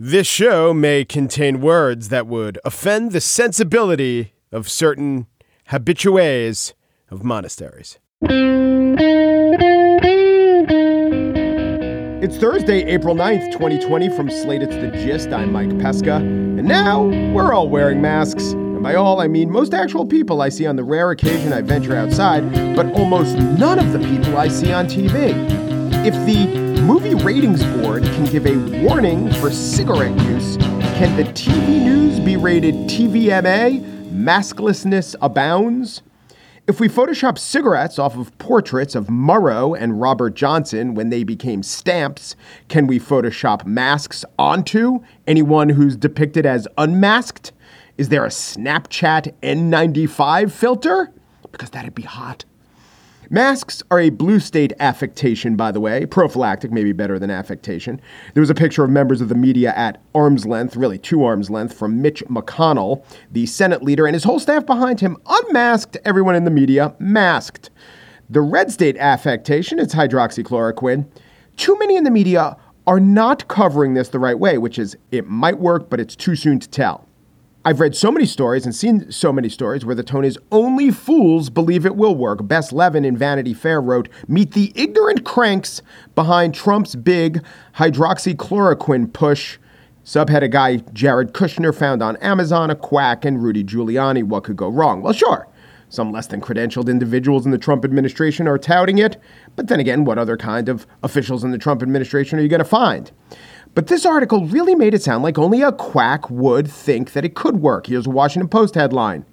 This show may contain words that would offend the sensibility of certain habitués of monasteries. It's Thursday, April 9th, 2020. From Slate, it's The Gist. I'm Mike Pesca. And now we're all wearing masks. And by all, I mean most actual people I see on the rare occasion I venture outside, but almost none of the people I see on TV. If the Movie Ratings Board can give a warning for cigarette use. Can the TV news be rated TVMA? Masklessness abounds? If we Photoshop cigarettes off of portraits of Murrow and Robert Johnson when they became stamps, can we Photoshop masks onto anyone who's depicted as unmasked? Is there a Snapchat N95 filter? Because that'd be hot. Masks are a blue state affectation, by the way. Prophylactic, maybe better than affectation. There was a picture of members of the media at arm's length, really two arm's length, from Mitch McConnell, the Senate leader, and his whole staff behind him, unmasked, everyone in the media masked. The red state affectation, it's hydroxychloroquine. Too many in the media are not covering this the right way, which is it might work, but it's too soon to tell. I've read so many stories and seen so many stories where the tone is only fools believe it will work. Bess Levin in Vanity Fair wrote, Meet the ignorant cranks behind Trump's big hydroxychloroquine push. Subhead a guy Jared Kushner found on Amazon, a quack, and Rudy Giuliani. What could go wrong? Well, sure. Some less than credentialed individuals in the Trump administration are touting it. But then again, what other kind of officials in the Trump administration are you going to find? But this article really made it sound like only a quack would think that it could work. Here's a Washington Post headline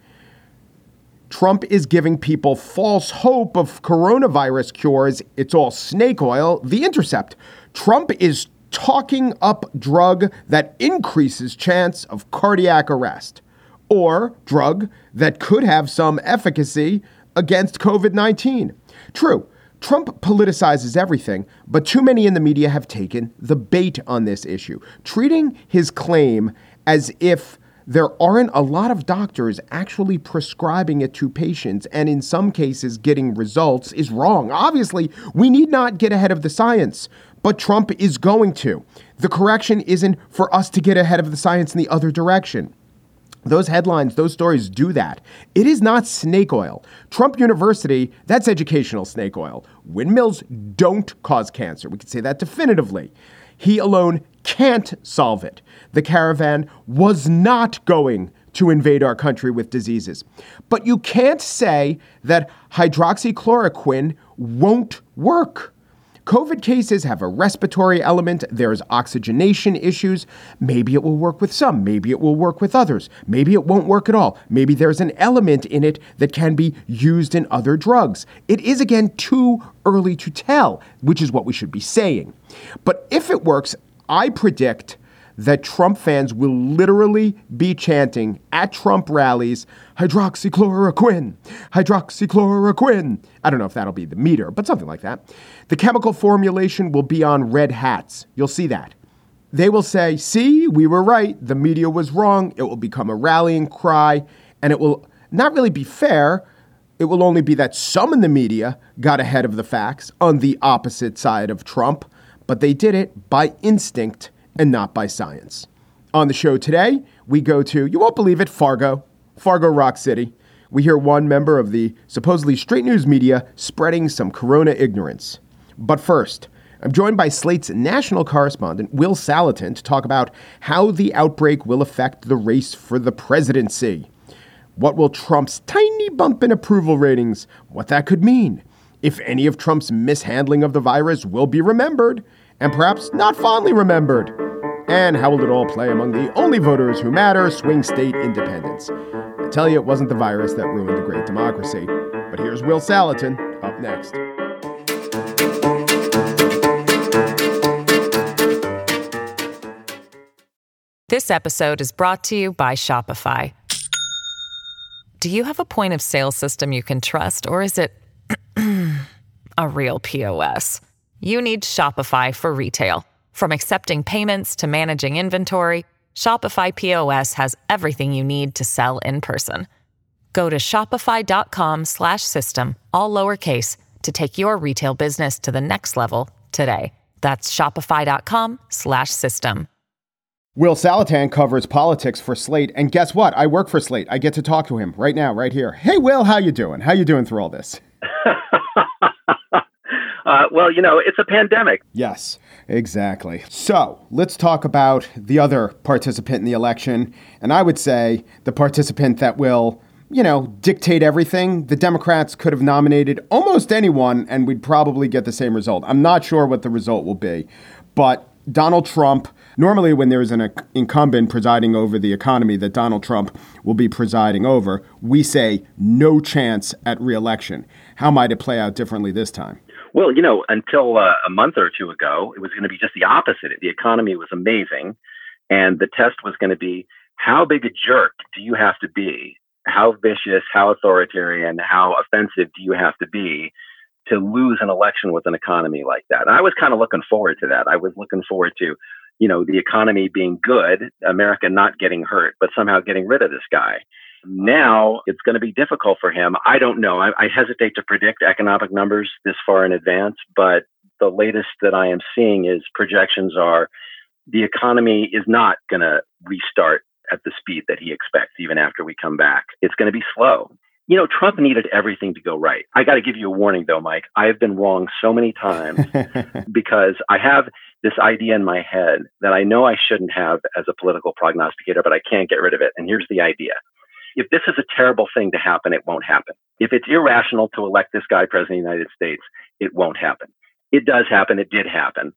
Trump is giving people false hope of coronavirus cures. It's all snake oil. The Intercept. Trump is talking up drug that increases chance of cardiac arrest or drug that could have some efficacy against COVID 19. True. Trump politicizes everything, but too many in the media have taken the bait on this issue, treating his claim as if there aren't a lot of doctors actually prescribing it to patients and in some cases getting results is wrong. Obviously, we need not get ahead of the science, but Trump is going to. The correction isn't for us to get ahead of the science in the other direction. Those headlines, those stories do that. It is not snake oil. Trump University, that's educational snake oil. Windmills don't cause cancer. We can say that definitively. He alone can't solve it. The caravan was not going to invade our country with diseases. But you can't say that hydroxychloroquine won't work. COVID cases have a respiratory element. There's oxygenation issues. Maybe it will work with some. Maybe it will work with others. Maybe it won't work at all. Maybe there's an element in it that can be used in other drugs. It is, again, too early to tell, which is what we should be saying. But if it works, I predict that Trump fans will literally be chanting at Trump rallies hydroxychloroquine, hydroxychloroquine. I don't know if that'll be the meter, but something like that. The chemical formulation will be on red hats. You'll see that. They will say, see, we were right. The media was wrong. It will become a rallying cry, and it will not really be fair. It will only be that some in the media got ahead of the facts on the opposite side of Trump, but they did it by instinct and not by science. On the show today, we go to, you won't believe it, Fargo, Fargo Rock City. We hear one member of the supposedly straight news media spreading some corona ignorance. But first, I'm joined by Slate's national correspondent, Will Saletan, to talk about how the outbreak will affect the race for the presidency. What will Trump's tiny bump in approval ratings, what that could mean? If any of Trump's mishandling of the virus will be remembered, and perhaps not fondly remembered. And how will it all play among the only voters who matter, swing state independents? I tell you, it wasn't the virus that ruined the great democracy. But here's Will Saletan up next. This episode is brought to you by Shopify. Do you have a point of sale system you can trust, or is it a real POS? You need Shopify for retail. From accepting payments to managing inventory, Shopify POS has everything you need to sell in person. Go to shopify.com/system all lowercase to take your retail business to the next level today. That's shopify.com/system. Will Saletan covers politics for Slate, and guess what? I work for Slate. I get to talk to him right now, right here. Hey, Will, how you doing? How you doing through all this? uh, well, you know, it's a pandemic. Yes, exactly. So let's talk about the other participant in the election, and I would say the participant that will you know, dictate everything. The Democrats could have nominated almost anyone and we'd probably get the same result. I'm not sure what the result will be, but Donald Trump, normally when there's an incumbent presiding over the economy that Donald Trump will be presiding over, we say no chance at reelection. How might it play out differently this time? Well, you know, until uh, a month or two ago, it was going to be just the opposite. The economy was amazing. And the test was going to be how big a jerk do you have to be how vicious, how authoritarian, how offensive do you have to be to lose an election with an economy like that? And I was kind of looking forward to that. I was looking forward to, you know, the economy being good, America not getting hurt, but somehow getting rid of this guy. Now it's going to be difficult for him. I don't know. I, I hesitate to predict economic numbers this far in advance, but the latest that I am seeing is projections are the economy is not going to restart at the speed that he expects, even after we come back. It's going to be slow. You know, Trump needed everything to go right. I got to give you a warning, though, Mike. I have been wrong so many times because I have this idea in my head that I know I shouldn't have as a political prognosticator, but I can't get rid of it. And here's the idea if this is a terrible thing to happen, it won't happen. If it's irrational to elect this guy president of the United States, it won't happen. It does happen. It did happen.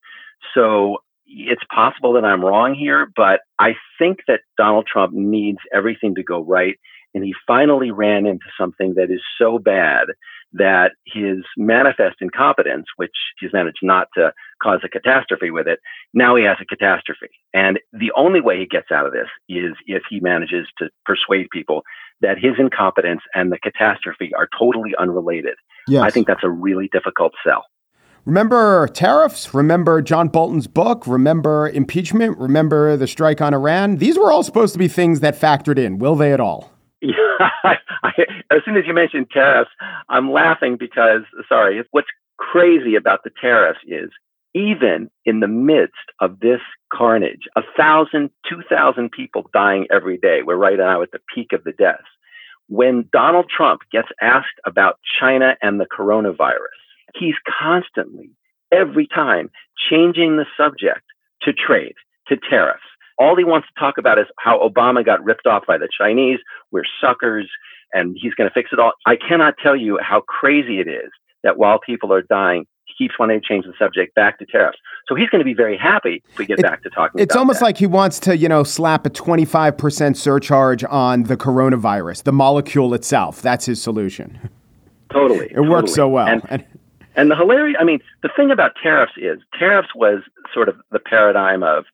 So it's possible that I'm wrong here, but I think that Donald Trump needs everything to go right. And he finally ran into something that is so bad that his manifest incompetence, which he's managed not to cause a catastrophe with it, now he has a catastrophe. And the only way he gets out of this is if he manages to persuade people that his incompetence and the catastrophe are totally unrelated. Yes. I think that's a really difficult sell. Remember tariffs? Remember John Bolton's book? Remember impeachment? Remember the strike on Iran? These were all supposed to be things that factored in. Will they at all? Yeah, I, as soon as you mentioned tariffs, I'm laughing because, sorry, what's crazy about the tariffs is even in the midst of this carnage, a thousand, two thousand people dying every day, we're right now at the peak of the deaths. When Donald Trump gets asked about China and the coronavirus, he's constantly, every time, changing the subject to trade, to tariffs. All he wants to talk about is how Obama got ripped off by the Chinese. We're suckers and he's going to fix it all. I cannot tell you how crazy it is that while people are dying, he keeps wanting to change the subject back to tariffs. So he's going to be very happy if we get it, back to talking about it. It's almost that. like he wants to, you know, slap a 25% surcharge on the coronavirus, the molecule itself. That's his solution. Totally. it totally. works so well. And, and the hilarious, I mean, the thing about tariffs is tariffs was sort of the paradigm of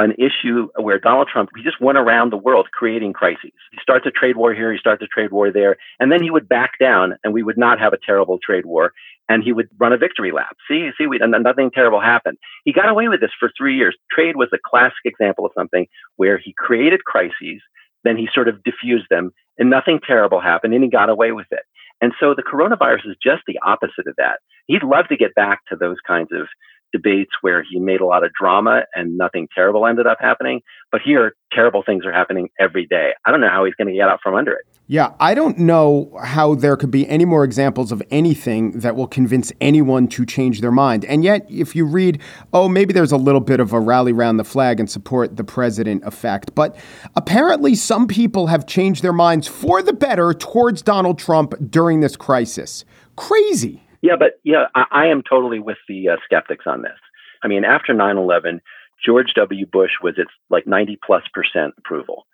an issue where Donald Trump, he just went around the world creating crises. He starts a trade war here, he starts a trade war there, and then he would back down and we would not have a terrible trade war and he would run a victory lap. See, see, we, nothing terrible happened. He got away with this for three years. Trade was a classic example of something where he created crises, then he sort of diffused them and nothing terrible happened and he got away with it. And so the coronavirus is just the opposite of that. He'd love to get back to those kinds of debates where he made a lot of drama and nothing terrible ended up happening. But here, terrible things are happening every day. I don't know how he's going to get out from under it. Yeah, I don't know how there could be any more examples of anything that will convince anyone to change their mind. And yet, if you read, oh, maybe there's a little bit of a rally round the flag and support the president effect. But apparently, some people have changed their minds for the better towards Donald Trump during this crisis. Crazy. Yeah, but yeah, I, I am totally with the uh, skeptics on this. I mean, after 9 11, George W. Bush was at like 90 plus percent approval.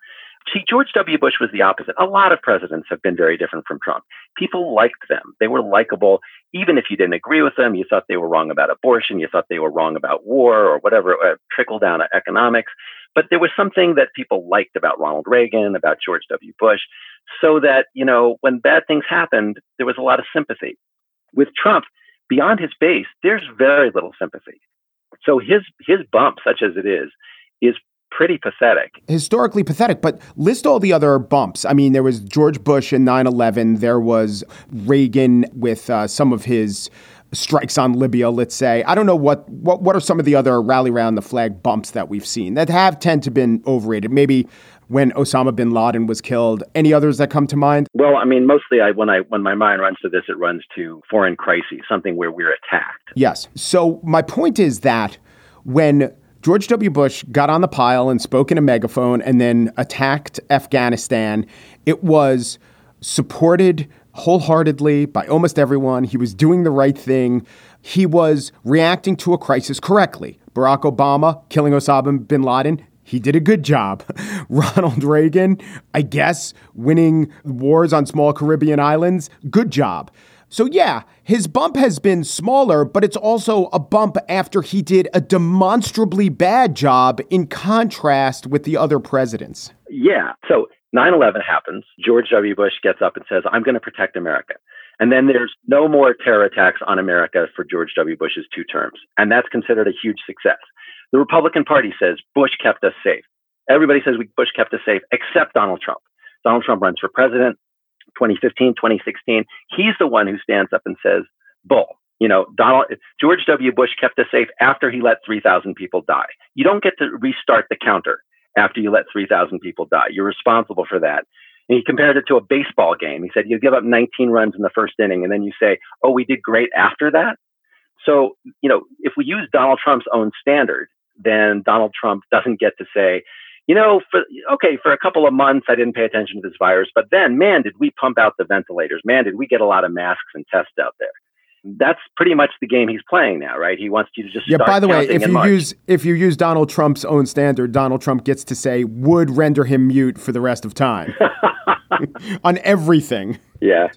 See, George W. Bush was the opposite. A lot of presidents have been very different from Trump. People liked them. They were likable. Even if you didn't agree with them, you thought they were wrong about abortion, you thought they were wrong about war or whatever, uh, trickle down economics. but there was something that people liked about Ronald Reagan, about George W. Bush, so that, you know, when bad things happened, there was a lot of sympathy. With Trump, beyond his base, there's very little sympathy. So his his bump, such as it is, is pretty pathetic. Historically pathetic, but list all the other bumps. I mean, there was George Bush in 9 11, there was Reagan with uh, some of his strikes on Libya, let's say. I don't know what, what what are some of the other rally around the flag bumps that we've seen that have tend to been overrated. Maybe when Osama bin Laden was killed. Any others that come to mind? Well, I mean, mostly I, when I when my mind runs to this, it runs to foreign crises, something where we're attacked. Yes. So my point is that when George W. Bush got on the pile and spoke in a megaphone and then attacked Afghanistan. It was supported wholeheartedly by almost everyone. He was doing the right thing. He was reacting to a crisis correctly. Barack Obama killing Osama bin Laden, he did a good job. Ronald Reagan, I guess, winning wars on small Caribbean islands, good job. So, yeah, his bump has been smaller, but it's also a bump after he did a demonstrably bad job in contrast with the other presidents. Yeah. So 9 11 happens. George W. Bush gets up and says, I'm going to protect America. And then there's no more terror attacks on America for George W. Bush's two terms. And that's considered a huge success. The Republican Party says Bush kept us safe. Everybody says we, Bush kept us safe, except Donald Trump. Donald Trump runs for president. 2015, 2016, he's the one who stands up and says, bull. You know, Donald George W. Bush kept us safe after he let 3,000 people die. You don't get to restart the counter after you let 3,000 people die. You're responsible for that. And he compared it to a baseball game. He said, you give up 19 runs in the first inning, and then you say, oh, we did great after that. So, you know, if we use Donald Trump's own standard, then Donald Trump doesn't get to say, you know, for, okay, for a couple of months, I didn't pay attention to this virus, but then, man, did we pump out the ventilators? Man, did we get a lot of masks and tests out there? That's pretty much the game he's playing now, right? He wants you to just yeah. by the way, if you March. use if you use Donald Trump's own standard, Donald Trump gets to say would render him mute for the rest of time on everything. Yeah.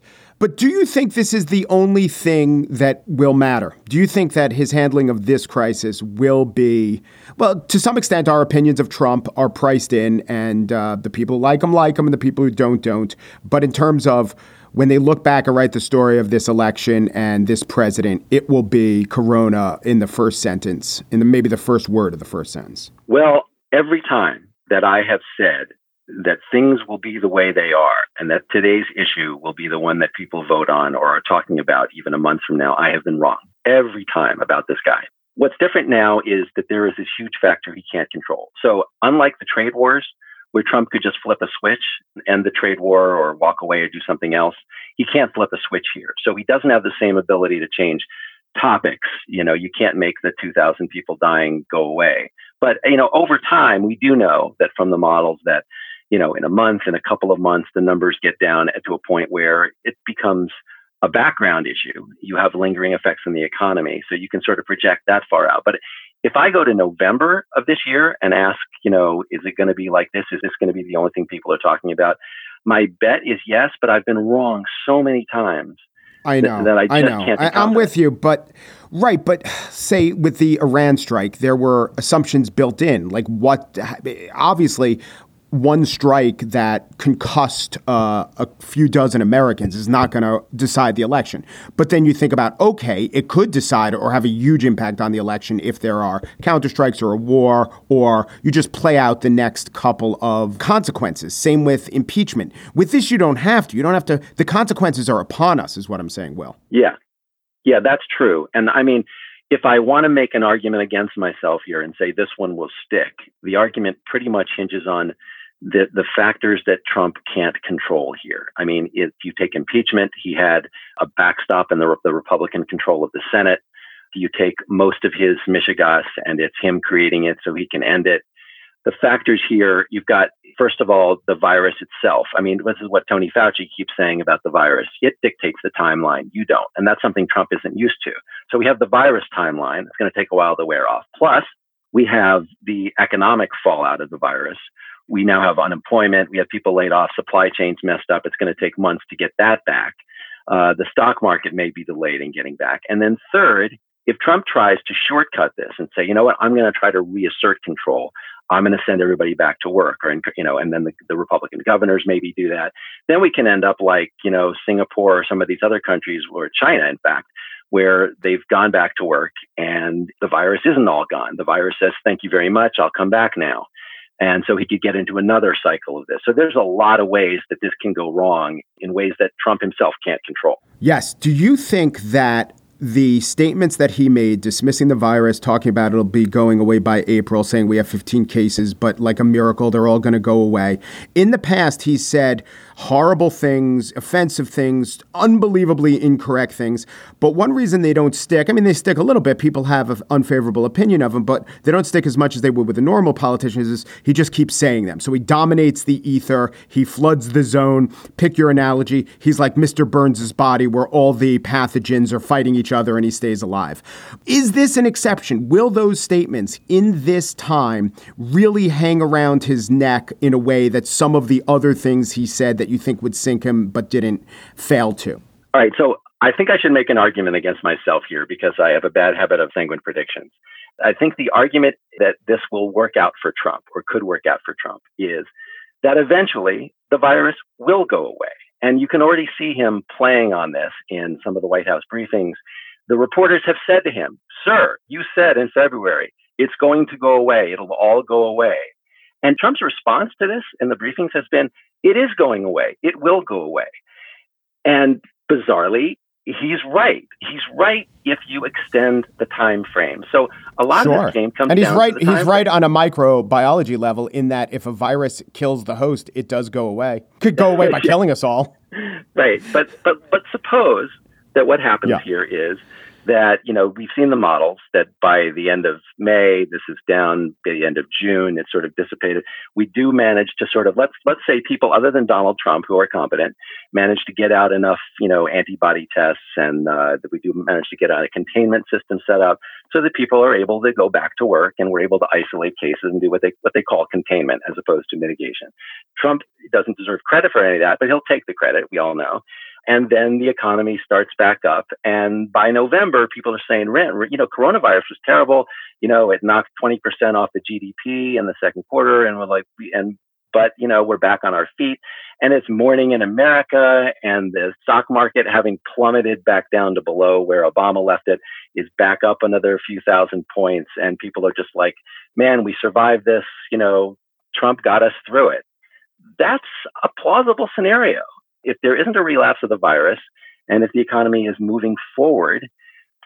But do you think this is the only thing that will matter? Do you think that his handling of this crisis will be, well, to some extent, our opinions of Trump are priced in, and uh, the people who like him like him, and the people who don't don't. But in terms of when they look back and write the story of this election and this president, it will be Corona in the first sentence, in the, maybe the first word of the first sentence. Well, every time that I have said that things will be the way they are and that today's issue will be the one that people vote on or are talking about even a month from now, I have been wrong every time about this guy. What's different now is that there is this huge factor he can't control. So, unlike the trade wars, where Trump could just flip a switch, and end the trade war, or walk away or do something else, he can't flip a switch here. So, he doesn't have the same ability to change topics. You know, you can't make the 2,000 people dying go away. But, you know, over time, we do know that from the models that you know, in a month, in a couple of months, the numbers get down to a point where it becomes a background issue. You have lingering effects in the economy. So you can sort of project that far out. But if I go to November of this year and ask, you know, is it going to be like this? Is this going to be the only thing people are talking about? My bet is yes, but I've been wrong so many times. I know. That, I, I know. I, am with you, but right. But say with the Iran strike, there were assumptions built in. Like what? Obviously, one strike that concussed uh, a few dozen Americans is not going to decide the election. But then you think about, okay, it could decide or have a huge impact on the election if there are counterstrikes or a war, or you just play out the next couple of consequences. Same with impeachment. With this, you don't have to. You don't have to. The consequences are upon us, is what I'm saying, Will. Yeah. Yeah, that's true. And I mean, if I want to make an argument against myself here and say this one will stick, the argument pretty much hinges on the the factors that Trump can't control here. I mean, if you take impeachment, he had a backstop in the, the Republican control of the Senate. You take most of his mishegas, and it's him creating it so he can end it. The factors here, you've got first of all the virus itself. I mean, this is what Tony Fauci keeps saying about the virus. It dictates the timeline. You don't, and that's something Trump isn't used to. So we have the virus timeline. It's going to take a while to wear off. Plus, we have the economic fallout of the virus we now have unemployment. We have people laid off. Supply chains messed up. It's going to take months to get that back. Uh, the stock market may be delayed in getting back. And then third, if Trump tries to shortcut this and say, you know what, I'm going to try to reassert control, I'm going to send everybody back to work, or you know, and then the, the Republican governors maybe do that. Then we can end up like you know Singapore or some of these other countries, or China, in fact, where they've gone back to work and the virus isn't all gone. The virus says, "Thank you very much, I'll come back now." And so he could get into another cycle of this. So there's a lot of ways that this can go wrong in ways that Trump himself can't control. Yes. Do you think that the statements that he made dismissing the virus, talking about it'll be going away by April, saying we have 15 cases, but like a miracle, they're all going to go away. In the past, he said horrible things, offensive things, unbelievably incorrect things. But one reason they don't stick, I mean, they stick a little bit. People have an unfavorable opinion of him, but they don't stick as much as they would with a normal politician. Is he just keeps saying them. So he dominates the ether. He floods the zone. Pick your analogy. He's like Mr. Burns' body, where all the pathogens are fighting each other and he stays alive. Is this an exception? Will those statements in this time really hang around his neck in a way that some of the other things he said that you think would sink him but didn't fail to? All right. So I think I should make an argument against myself here because I have a bad habit of sanguine predictions. I think the argument that this will work out for Trump or could work out for Trump is that eventually the virus will go away. And you can already see him playing on this in some of the White House briefings. The reporters have said to him, Sir, you said in February, it's going to go away. It'll all go away. And Trump's response to this in the briefings has been, it is going away. It will go away. And bizarrely, he's right. He's right if you extend the time frame. So a lot sure. of this game comes and he's right. he's frame. right on a microbiology level in that if a virus kills the host, it does go away. Could go away by yeah. killing us all. Right, but but but suppose that what happens yeah. here is that you know we've seen the models that by the end of May this is down by the end of June it's sort of dissipated. We do manage to sort of let's let's say people other than Donald Trump who are competent manage to get out enough you know antibody tests and uh, that we do manage to get out a containment system set up so that people are able to go back to work and we're able to isolate cases and do what they what they call containment as opposed to mitigation. Trump doesn't deserve credit for any of that, but he'll take the credit. We all know. And then the economy starts back up. And by November, people are saying, rent, you know, coronavirus was terrible. You know, it knocked 20% off the GDP in the second quarter. And we're like, and, but, you know, we're back on our feet. And it's morning in America. And the stock market, having plummeted back down to below where Obama left it, is back up another few thousand points. And people are just like, man, we survived this. You know, Trump got us through it. That's a plausible scenario if there isn't a relapse of the virus and if the economy is moving forward,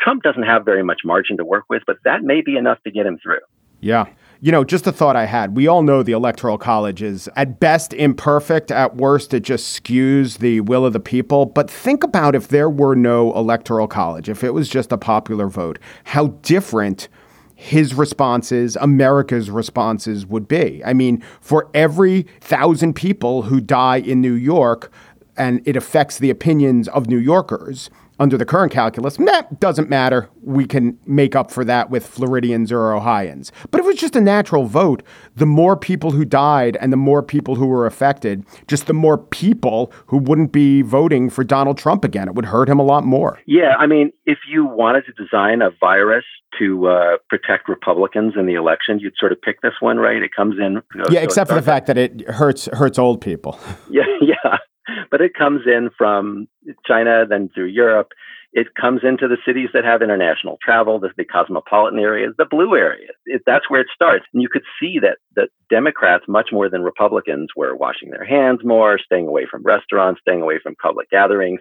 Trump doesn't have very much margin to work with, but that may be enough to get him through. Yeah. You know, just a thought I had. We all know the Electoral College is at best imperfect, at worst, it just skews the will of the people. But think about if there were no Electoral College, if it was just a popular vote, how different his responses, America's responses would be. I mean, for every thousand people who die in New York, and it affects the opinions of New Yorkers under the current calculus, that doesn't matter. We can make up for that with Floridians or Ohioans. But if it was just a natural vote, the more people who died and the more people who were affected, just the more people who wouldn't be voting for Donald Trump again. It would hurt him a lot more. Yeah. I mean, if you wanted to design a virus to uh, protect Republicans in the election, you'd sort of pick this one, right? It comes in. You know, yeah, so except for the fact that it hurts hurts old people. Yeah, yeah but it comes in from China, then through Europe. It comes into the cities that have international travel, the, the cosmopolitan areas, the blue areas. It, that's where it starts. And you could see that that Democrats, much more than Republicans, were washing their hands more, staying away from restaurants, staying away from public gatherings.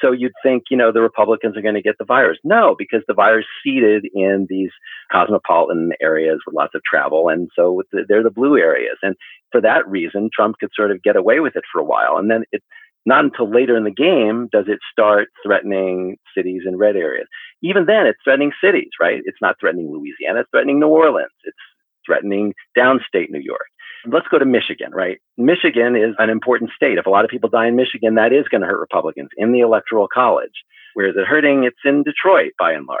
So you'd think, you know, the Republicans are going to get the virus. No, because the virus seeded in these cosmopolitan areas with lots of travel. And so they're the blue areas. And for that reason, Trump could sort of get away with it for a while. And then it, not until later in the game does it start threatening cities in red areas. Even then, it's threatening cities, right? It's not threatening Louisiana, it's threatening New Orleans, it's threatening downstate New York let's go to Michigan, right? Michigan is an important state. If a lot of people die in Michigan, that is going to hurt Republicans in the Electoral College. Where is it hurting? It's in Detroit by and large.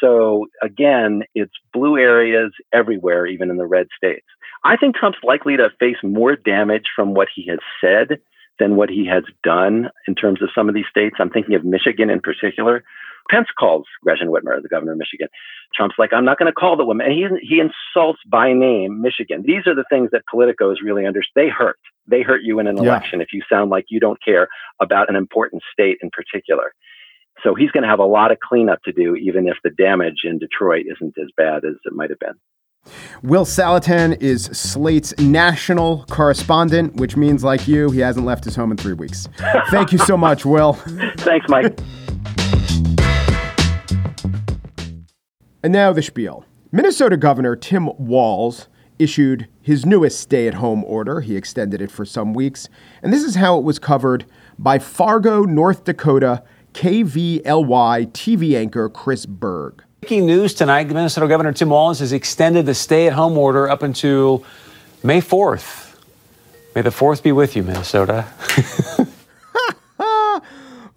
So again, it's blue areas everywhere, even in the red states. I think Trump's likely to face more damage from what he has said than what he has done in terms of some of these states. I'm thinking of Michigan in particular, Pence calls Gretchen Whitmer, the governor of Michigan. Trump's like, I'm not going to call the woman. And he, he insults by name Michigan. These are the things that politicos really understand. They hurt. They hurt you in an yeah. election if you sound like you don't care about an important state in particular. So he's going to have a lot of cleanup to do, even if the damage in Detroit isn't as bad as it might have been. Will Saletan is Slate's national correspondent, which means, like you, he hasn't left his home in three weeks. Thank you so much, Will. Thanks, Mike. And now the spiel. Minnesota Governor Tim Walz issued his newest stay at home order. He extended it for some weeks. And this is how it was covered by Fargo, North Dakota KVLY TV anchor Chris Berg. Breaking news tonight Minnesota Governor Tim Walz has extended the stay at home order up until May 4th. May the 4th be with you, Minnesota.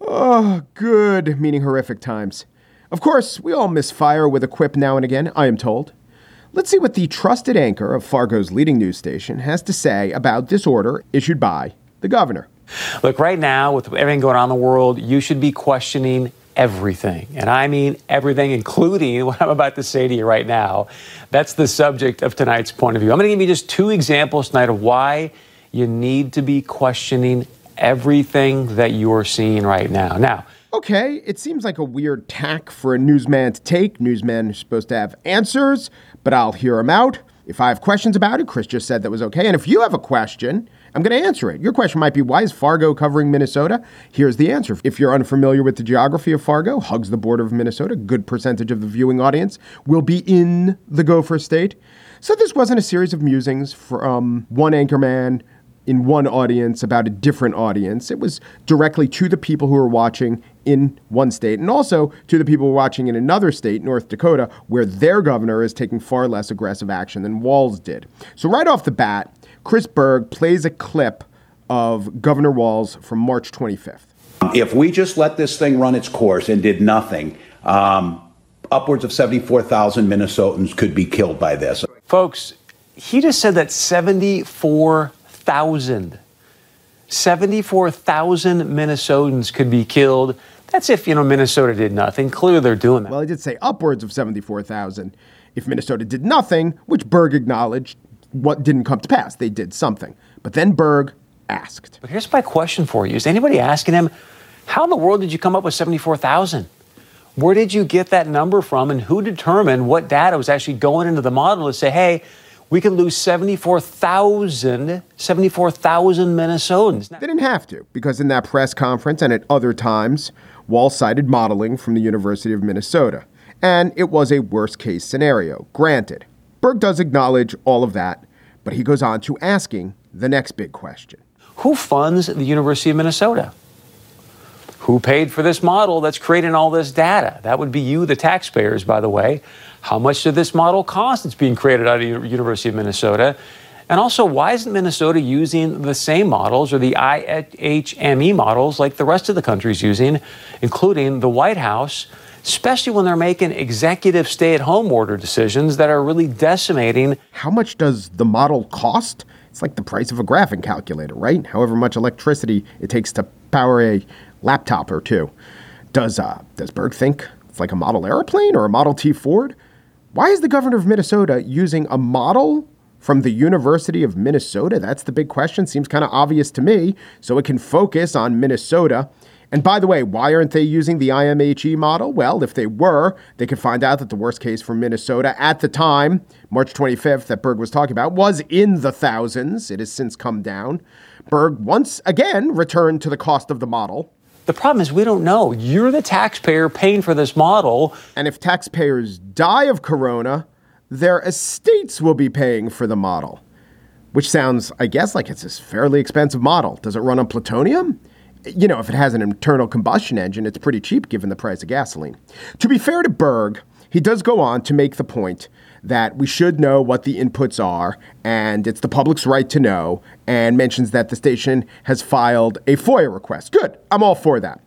oh, good, meaning horrific times. Of course, we all misfire with a quip now and again, I am told. Let's see what the trusted anchor of Fargo's leading news station has to say about this order issued by the governor. Look, right now, with everything going on in the world, you should be questioning everything. And I mean everything, including what I'm about to say to you right now. That's the subject of tonight's point of view. I'm going to give you just two examples tonight of why you need to be questioning everything that you are seeing right now. Now, Okay, it seems like a weird tack for a newsman to take. Newsmen are supposed to have answers, but I'll hear them out. If I have questions about it, Chris just said that was okay. And if you have a question, I'm going to answer it. Your question might be why is Fargo covering Minnesota? Here's the answer. If you're unfamiliar with the geography of Fargo, hugs the border of Minnesota. Good percentage of the viewing audience will be in the Gopher State. So this wasn't a series of musings from one anchorman in one audience about a different audience. It was directly to the people who were watching in one state and also to the people watching in another state, North Dakota, where their governor is taking far less aggressive action than Walz did. So, right off the bat, Chris Berg plays a clip of Governor Walz from March 25th. If we just let this thing run its course and did nothing, um, upwards of 74,000 Minnesotans could be killed by this. Folks, he just said that 74,000 74,000 Minnesotans could be killed. That's if, you know, Minnesota did nothing. Clearly they're doing that. Well, he did say upwards of 74,000 if Minnesota did nothing, which Berg acknowledged what didn't come to pass. They did something. But then Berg asked. But here's my question for you. Is anybody asking him, how in the world did you come up with 74,000? Where did you get that number from and who determined what data was actually going into the model to say, hey, we could lose 74,000 74,000 Minnesotans. They didn't have to because in that press conference and at other times, Walz cited modeling from the University of Minnesota. And it was a worst case scenario, granted. Berg does acknowledge all of that, but he goes on to asking the next big question Who funds the University of Minnesota? Who paid for this model that's creating all this data? That would be you, the taxpayers, by the way. How much did this model cost It's being created out of the University of Minnesota? And also, why isn't Minnesota using the same models or the IHME models like the rest of the country is using, including the White House, especially when they're making executive stay at home order decisions that are really decimating? How much does the model cost? It's like the price of a graphing calculator, right? However much electricity it takes to power a laptop or two. Does uh, does Berg think it's like a model airplane or a Model T Ford? Why is the governor of Minnesota using a model from the University of Minnesota? That's the big question. Seems kind of obvious to me. So it can focus on Minnesota. And by the way, why aren't they using the IMHE model? Well, if they were, they could find out that the worst case for Minnesota at the time, March 25th, that Berg was talking about, was in the thousands. It has since come down. Berg once again returned to the cost of the model. The problem is we don't know. You're the taxpayer paying for this model. And if taxpayers die of corona, their estates will be paying for the model. Which sounds, I guess, like it's a fairly expensive model. Does it run on plutonium? You know, if it has an internal combustion engine, it's pretty cheap given the price of gasoline. To be fair to Berg, he does go on to make the point that we should know what the inputs are, and it's the public's right to know, and mentions that the station has filed a FOIA request. Good, I'm all for that.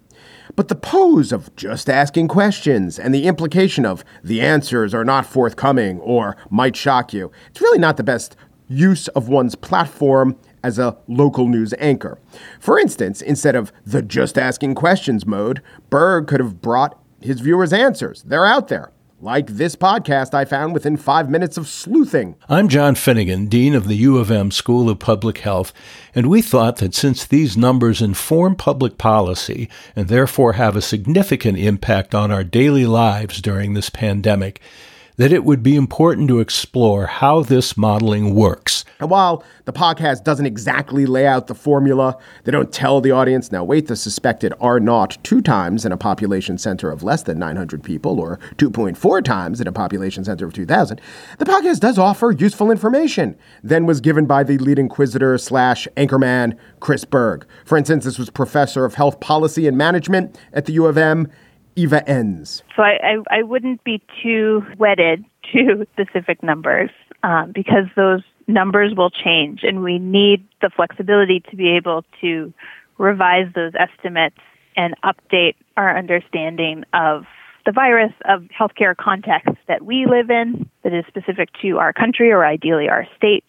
But the pose of just asking questions and the implication of the answers are not forthcoming or might shock you, it's really not the best use of one's platform as a local news anchor. For instance, instead of the just asking questions mode, Berg could have brought his viewers' answers. They're out there. Like this podcast I found within five minutes of sleuthing. I'm John Finnegan, Dean of the U of M School of Public Health, and we thought that since these numbers inform public policy and therefore have a significant impact on our daily lives during this pandemic, that it would be important to explore how this modeling works. And while the podcast doesn't exactly lay out the formula, they don't tell the audience, now wait, the suspected R naught two times in a population center of less than 900 people or 2.4 times in a population center of 2,000, the podcast does offer useful information than was given by the lead inquisitor slash anchorman, Chris Berg. For instance, this was professor of health policy and management at the U of M Eva Enns. So I, I, I wouldn't be too wedded to specific numbers um, because those numbers will change, and we need the flexibility to be able to revise those estimates and update our understanding of the virus of healthcare context that we live in that is specific to our country or ideally our state.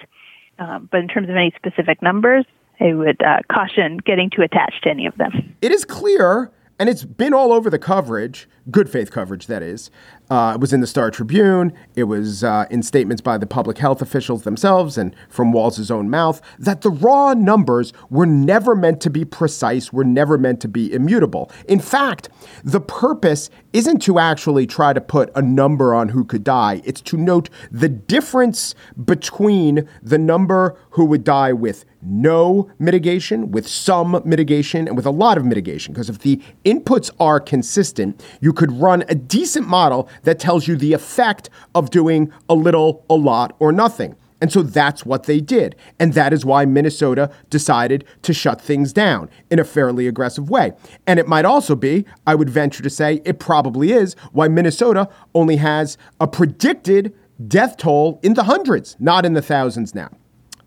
Um, but in terms of any specific numbers, I would uh, caution getting too attached to any of them. It is clear and it's been all over the coverage, good faith coverage, that is. Uh, it was in the Star Tribune. It was uh, in statements by the public health officials themselves and from Walz's own mouth that the raw numbers were never meant to be precise, were never meant to be immutable. In fact, the purpose isn't to actually try to put a number on who could die, it's to note the difference between the number who would die with no mitigation, with some mitigation, and with a lot of mitigation. Because if the inputs are consistent, you could run a decent model that tells you the effect of doing a little, a lot, or nothing. And so that's what they did. And that is why Minnesota decided to shut things down in a fairly aggressive way. And it might also be, I would venture to say, it probably is why Minnesota only has a predicted death toll in the hundreds, not in the thousands now.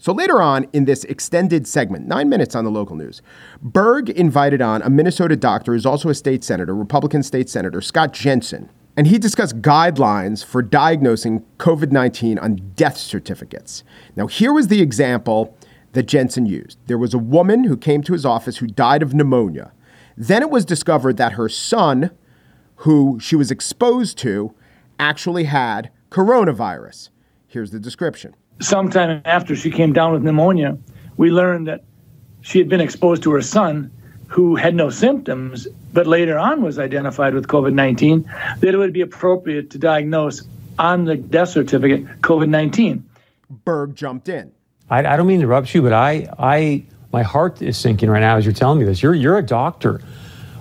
So later on in this extended segment, nine minutes on the local news, Berg invited on a Minnesota doctor who's also a state senator, Republican state senator, Scott Jensen. And he discussed guidelines for diagnosing COVID 19 on death certificates. Now, here was the example that Jensen used there was a woman who came to his office who died of pneumonia. Then it was discovered that her son, who she was exposed to, actually had coronavirus. Here's the description sometime after she came down with pneumonia, we learned that she had been exposed to her son, who had no symptoms, but later on was identified with COVID 19, that it would be appropriate to diagnose on the death certificate COVID 19. Berg jumped in. I, I, don't mean to interrupt you, but I, I, my heart is sinking right now as you're telling me this. You're, you're a doctor.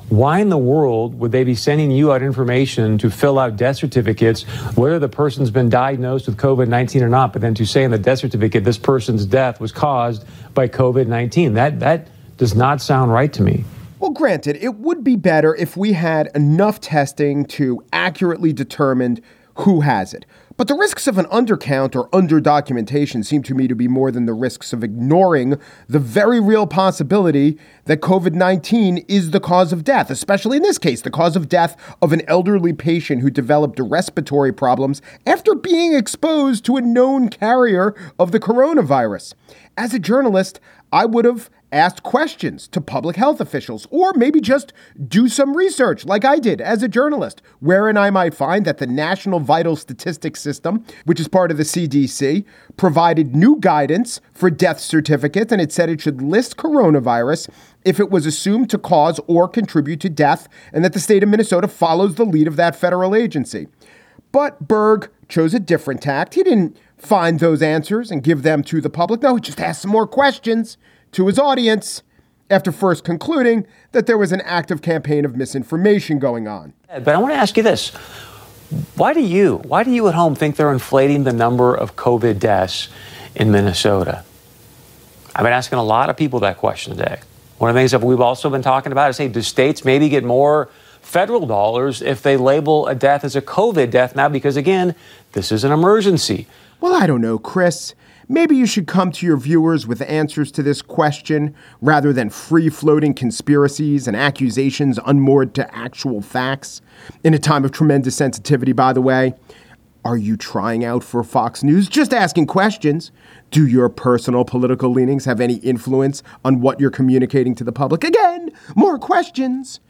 Why in the world would they be sending you out information to fill out death certificates, whether the person's been diagnosed with COVID 19 or not, but then to say in the death certificate this person's death was caused by COVID 19? That, that does not sound right to me. Well, granted, it would be better if we had enough testing to accurately determine who has it. But the risks of an undercount or underdocumentation seem to me to be more than the risks of ignoring the very real possibility that COVID 19 is the cause of death, especially in this case, the cause of death of an elderly patient who developed respiratory problems after being exposed to a known carrier of the coronavirus. As a journalist, I would have asked questions to public health officials, or maybe just do some research like I did as a journalist, wherein I might find that the National Vital Statistics System, which is part of the CDC, provided new guidance for death certificates, and it said it should list coronavirus if it was assumed to cause or contribute to death, and that the state of Minnesota follows the lead of that federal agency. But Berg chose a different tact. He didn't find those answers and give them to the public. No, he just asked some more questions to his audience after first concluding that there was an active campaign of misinformation going on. But I want to ask you this. Why do you, why do you at home think they're inflating the number of COVID deaths in Minnesota? I've been asking a lot of people that question today. One of the things that we've also been talking about is hey, do states maybe get more federal dollars if they label a death as a COVID death now? Because again, this is an emergency. Well, I don't know, Chris. Maybe you should come to your viewers with answers to this question rather than free floating conspiracies and accusations unmoored to actual facts. In a time of tremendous sensitivity, by the way, are you trying out for Fox News? Just asking questions. Do your personal political leanings have any influence on what you're communicating to the public? Again, more questions.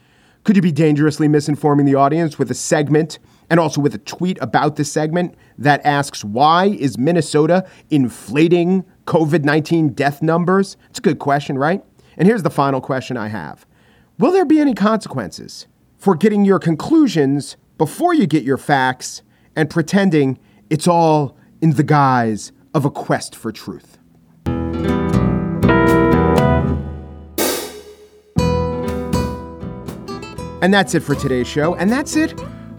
Could you be dangerously misinforming the audience with a segment and also with a tweet about this segment that asks, Why is Minnesota inflating COVID 19 death numbers? It's a good question, right? And here's the final question I have Will there be any consequences for getting your conclusions before you get your facts and pretending it's all in the guise of a quest for truth? And that's it for today's show. And that's it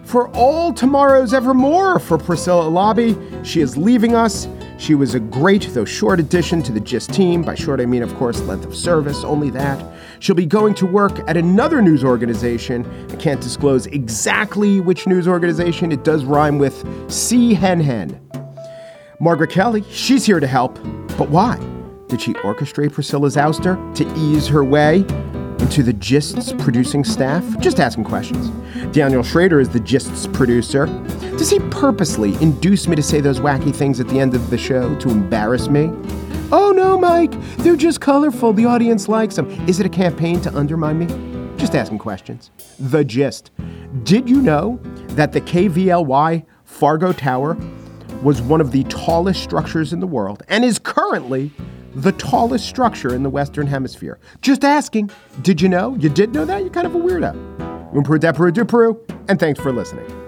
for all tomorrow's evermore for Priscilla Lobby. She is leaving us. She was a great, though short addition to the GIST team. By short, I mean, of course, length of service, only that. She'll be going to work at another news organization. I can't disclose exactly which news organization. It does rhyme with C Hen Hen. Margaret Kelly, she's here to help. But why? Did she orchestrate Priscilla's ouster to ease her way into the Gist's producing staff? Just asking questions. Daniel Schroeder is the Gist's producer. Does he purposely induce me to say those wacky things at the end of the show to embarrass me? Oh no, Mike, they're just colorful. The audience likes them. Is it a campaign to undermine me? Just asking questions. The Gist. Did you know that the KVLY Fargo Tower was one of the tallest structures in the world and is currently the tallest structure in the Western Hemisphere. Just asking. Did you know? You did know that? You're kind of a weirdo. Peru, and thanks for listening.